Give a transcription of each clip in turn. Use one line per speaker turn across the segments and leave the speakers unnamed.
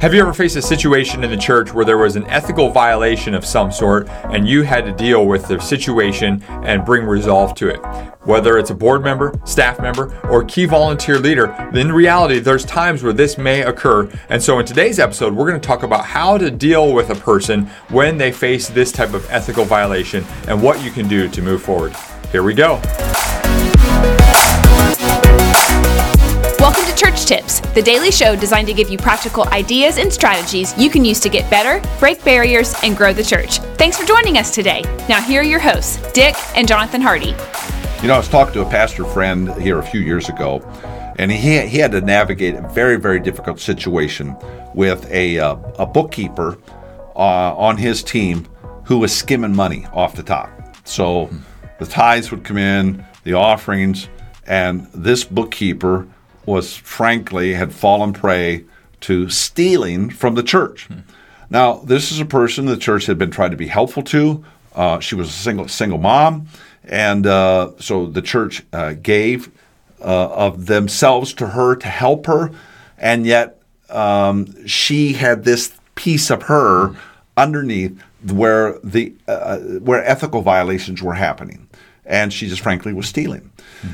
Have you ever faced a situation in the church where there was an ethical violation of some sort and you had to deal with the situation and bring resolve to it? Whether it's a board member, staff member, or key volunteer leader, in reality, there's times where this may occur. And so in today's episode, we're going to talk about how to deal with a person when they face this type of ethical violation and what you can do to move forward. Here we go.
Church Tips, the daily show designed to give you practical ideas and strategies you can use to get better, break barriers, and grow the church. Thanks for joining us today. Now, here are your hosts, Dick and Jonathan Hardy.
You know, I was talking to a pastor friend here a few years ago, and he, he had to navigate a very, very difficult situation with a, uh, a bookkeeper uh, on his team who was skimming money off the top. So the tithes would come in, the offerings, and this bookkeeper was frankly had fallen prey to stealing from the church. Hmm. Now, this is a person the church had been trying to be helpful to. Uh, she was a single single mom, and uh, so the church uh, gave uh, of themselves to her to help her, and yet um, she had this piece of her underneath where the uh, where ethical violations were happening, and she just frankly was stealing. Hmm.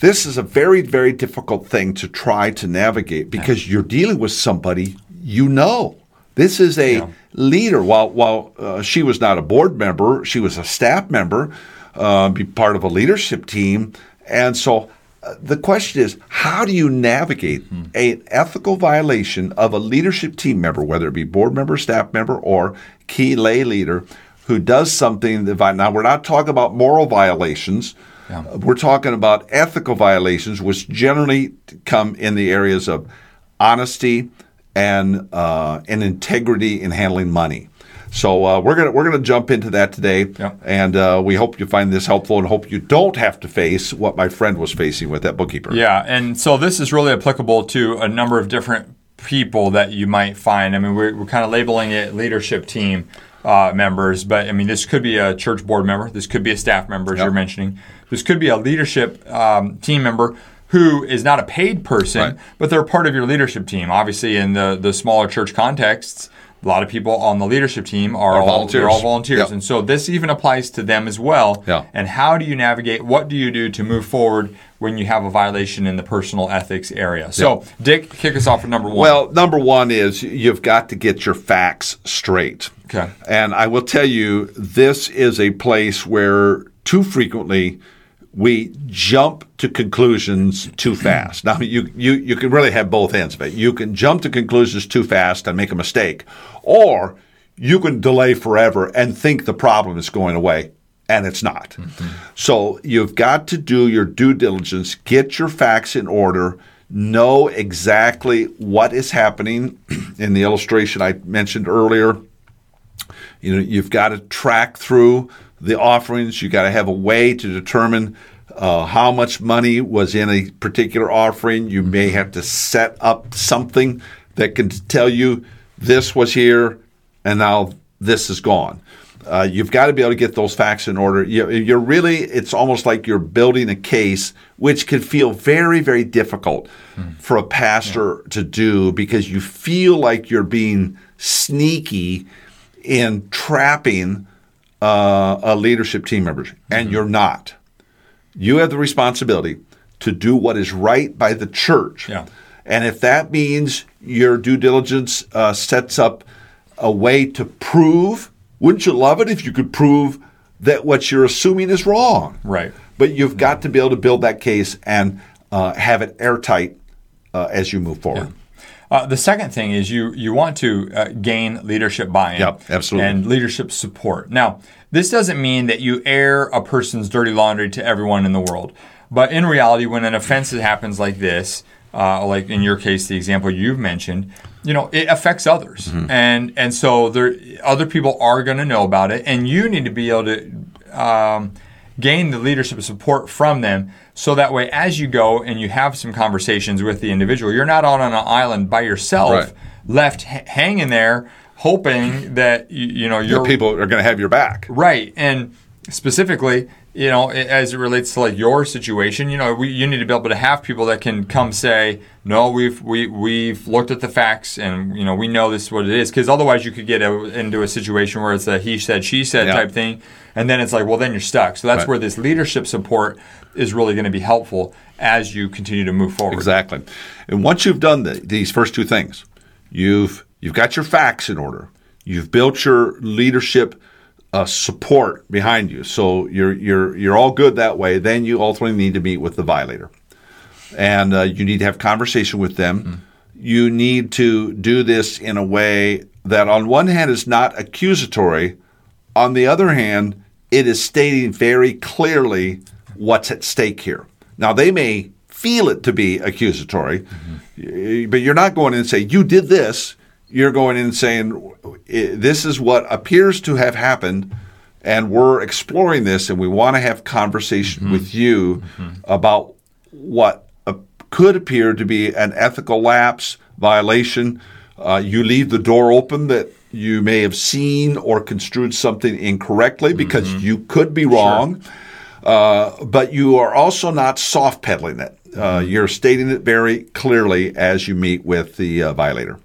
This is a very, very difficult thing to try to navigate because you're dealing with somebody you know. This is a yeah. leader. While while uh, she was not a board member, she was a staff member, uh, be part of a leadership team, and so uh, the question is, how do you navigate hmm. an ethical violation of a leadership team member, whether it be board member, staff member, or key lay leader, who does something that now we're not talking about moral violations. Yeah. We're talking about ethical violations, which generally come in the areas of honesty and uh, and integrity in handling money. So uh, we're gonna we're gonna jump into that today, yeah. and uh, we hope you find this helpful, and hope you don't have to face what my friend was facing with that bookkeeper.
Yeah, and so this is really applicable to a number of different people that you might find. I mean, we're, we're kind of labeling it leadership team uh, members, but I mean, this could be a church board member, this could be a staff member, as yep. you're mentioning. This could be a leadership um, team member who is not a paid person, right. but they're part of your leadership team. Obviously, in the, the smaller church contexts, a lot of people on the leadership team are all volunteers. They're all volunteers. Yep. And so this even applies to them as well. Yeah. And how do you navigate? What do you do to move forward when you have a violation in the personal ethics area? So, yep. Dick, kick us off with number one.
Well, number one is you've got to get your facts straight. Okay. And I will tell you, this is a place where too frequently we jump to conclusions too fast. Now, you, you, you can really have both ends of it. You can jump to conclusions too fast and make a mistake, or you can delay forever and think the problem is going away, and it's not. Mm-hmm. So you've got to do your due diligence, get your facts in order, know exactly what is happening. in the illustration I mentioned earlier, you know, you've got to track through the offerings. You've got to have a way to determine uh, how much money was in a particular offering. You may have to set up something that can tell you this was here and now this is gone. Uh, you've got to be able to get those facts in order. You, are really, it's almost like you're building a case, which can feel very, very difficult mm. for a pastor yeah. to do because you feel like you're being sneaky in trapping uh, a leadership team member, and mm-hmm. you're not. You have the responsibility to do what is right by the church. Yeah. And if that means your due diligence uh, sets up a way to prove, wouldn't you love it if you could prove that what you're assuming is wrong?
Right.
But you've got to be able to build that case and uh, have it airtight uh, as you move forward. Yeah.
Uh, the second thing is you you want to uh, gain leadership buy-in
yep, absolutely.
and leadership support. Now, this doesn't mean that you air a person's dirty laundry to everyone in the world. But in reality, when an offense happens like this, uh, like in your case, the example you've mentioned, you know, it affects others, mm-hmm. and and so there, other people are going to know about it, and you need to be able to um, gain the leadership support from them so that way, as you go and you have some conversations with the individual, you're not out on an island by yourself, right. left h- hanging there, hoping that you, you know your
people are going to have your back.
Right, and specifically, you know, as it relates to like your situation, you know, we, you need to be able to have people that can come say, no, we've we we've looked at the facts and you know we know this is what it is because otherwise you could get a, into a situation where it's a he said she said
Yeah.
type thing, and then it's like, well, then you're stuck. So that's
Right.
where this leadership support is really going to be helpful as you continue to move forward.
Exactly. And once you've done the, these first two things, you've you've got your facts in order. You've built your leadership uh, support behind you, so you're you're you're all good that way. Then you ultimately need to meet with the violator, and uh, you need to have conversation with them. You need to do this in a way that, on one hand, is not accusatory. On the other hand, it is stating very clearly what's at stake here. Now, they may feel it to be accusatory, y- but you're not going in and say You did this. You're going in and saying, This is what appears to have happened, and we're exploring this, and we want to have conversation with you about what uh, could appear to be an ethical lapse violation. Uh, you leave the door open that you may have seen or construed something incorrectly because you could be wrong. Uh, but you are also not soft pedaling it. Uh, you're stating it very clearly as you meet with the uh, violator.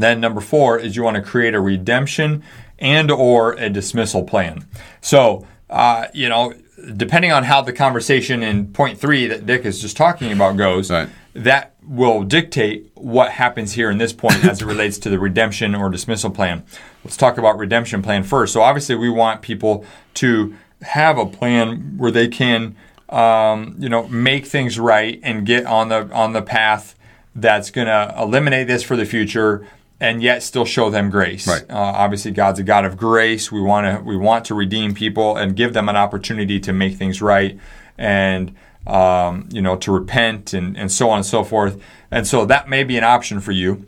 Then number four is you want to create a redemption and or a dismissal plan. So uh, you know, depending on how the conversation in point three that Dick is just talking about goes,
Right.
that will dictate what happens here in this point as it relates to the redemption or dismissal plan. Let's talk about redemption plan first. So obviously, we want people to have a plan where they can, um, you know, make things right and get on the on the path that's going to eliminate this for the future and yet still show them grace.
Right.
Uh, obviously, God's a God of grace. We want to we want to redeem people and give them an opportunity to make things right and um, you know to repent and, and so on and so forth. And so that may be an option for you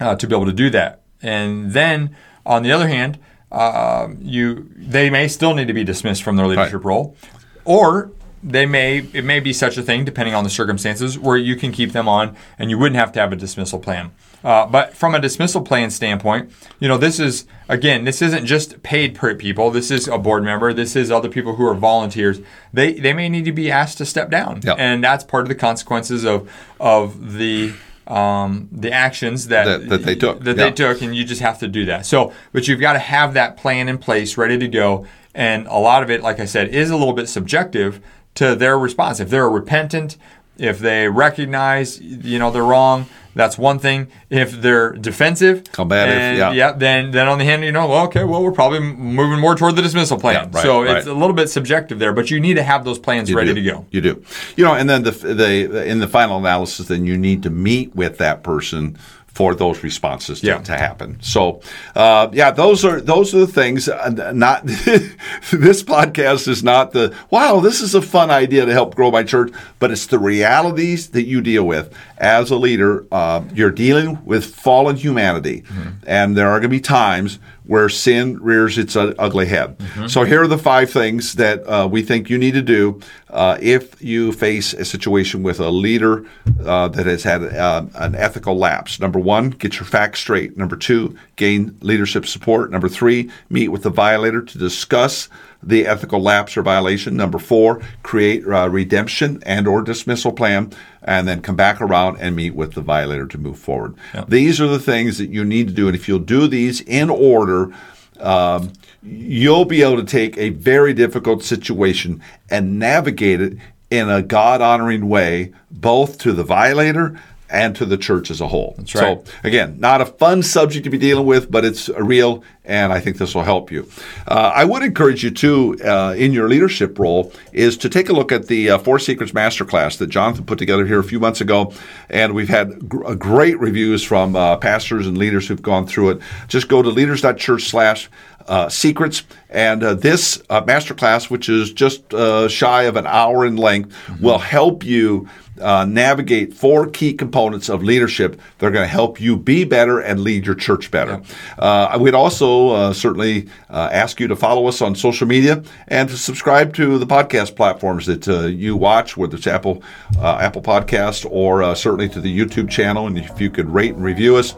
uh, to be able to do that. And then on the other hand, uh, you they may still need to be dismissed from their leadership role, or they may it may be such a thing depending on the circumstances where you can keep them on and you wouldn't have to have a dismissal plan. Uh, but from a dismissal plan standpoint, you know this is again this isn't just paid per people. This is a board member. This is other people who are volunteers. They they may need to be asked to step down,
Yeah.
and that's part of the consequences of of the um, the actions that
That- that they took.
that
Yeah.
they took, and you just have to do that. So, but you've got to have that plan in place, ready to go. And a lot of it, like I said, is a little bit subjective to their response. If they're repentant, if they recognize, you know, they're wrong, that's one thing. If they're defensive,
Combative,
and,
yeah.
then then on the hand, you know, well, okay, well, we're probably moving more toward the dismissal plan.
Yeah, right,
so
right.
it's a little bit subjective there, but you need to have those plans
You
ready
do.
to go.
You do. You know, and then the, the in the final analysis, then you need to meet with that person for those responses to,
Yeah.
to happen. So, uh, yeah, those are those are the things. Uh, not this podcast is not the wow. This is a fun idea to help grow my church, but it's the realities that you deal with as a leader. Uh, you're dealing with fallen humanity, and there are going to be times where sin rears its ugly head. So here are the five things that uh, we think you need to do uh, if you face a situation with a leader uh, that has had uh, an ethical lapse. Number one, get your facts straight. Number two, gain leadership support. Number three, meet with the violator to discuss the ethical lapse or violation. Number four, create a redemption and or dismissal plan, and then come back around and meet with the violator to move forward. These are the things that you need to do, and if you'll do these in order, um, you'll be able to take a very difficult situation and navigate it in a God honoring way, both to the violator and to the church as a whole. That's
right.
So, again, not a fun subject to be dealing with, but it's real, and I think this will help you. Uh, I would encourage you to, uh, in your leadership role, is to take a look at the uh, Four Secrets Masterclass that Jonathan put together here a few months ago, and we've had gr- uh, great reviews from uh, pastors and leaders who've gone through it. Just go to leaders.church slash uh, secrets. And uh, this uh, masterclass, which is just uh, shy of an hour in length, will help you uh, navigate four key components of leadership that are going to help you be better and lead your church better. Uh, we'd also uh, certainly uh, ask you to follow us on social media and to subscribe to the podcast platforms that uh, you watch, whether it's Apple uh, Apple Podcast or certainly to the YouTube channel. And if you could rate and review us,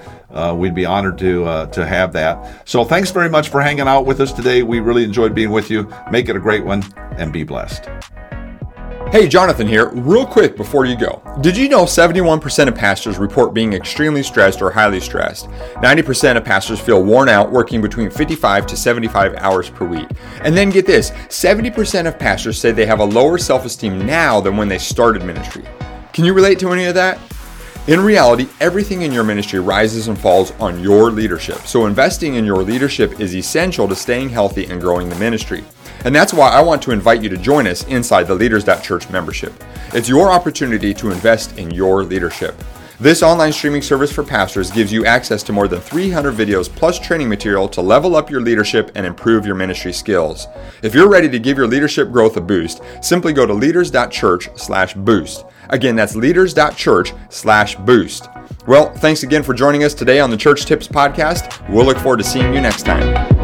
we'd be honored to to have that. So thanks very much for hanging out with us today. We really enjoyed being with you. Make it a great one and be blessed.
Hey, Jonathan here. Real quick before you go. Did you know 71% of pastors report being extremely stressed or highly stressed? 90% of pastors feel worn out working between 55 to 75 hours per week. And then get this 70% of pastors say they have a lower self esteem now than when they started ministry. Can you relate to any of that? In reality, everything in your ministry rises and falls on your leadership. So, investing in your leadership is essential to staying healthy and growing the ministry. And that's why I want to invite you to join us inside the Leaders.Church membership. It's your opportunity to invest in your leadership. This online streaming service for pastors gives you access to more than 300 videos plus training material to level up your leadership and improve your ministry skills. If you're ready to give your leadership growth a boost, simply go to leaders.church/boost. Again, that's leaders.church/boost. Well, thanks again for joining us today on the Church Tips podcast. We'll look forward to seeing you next time.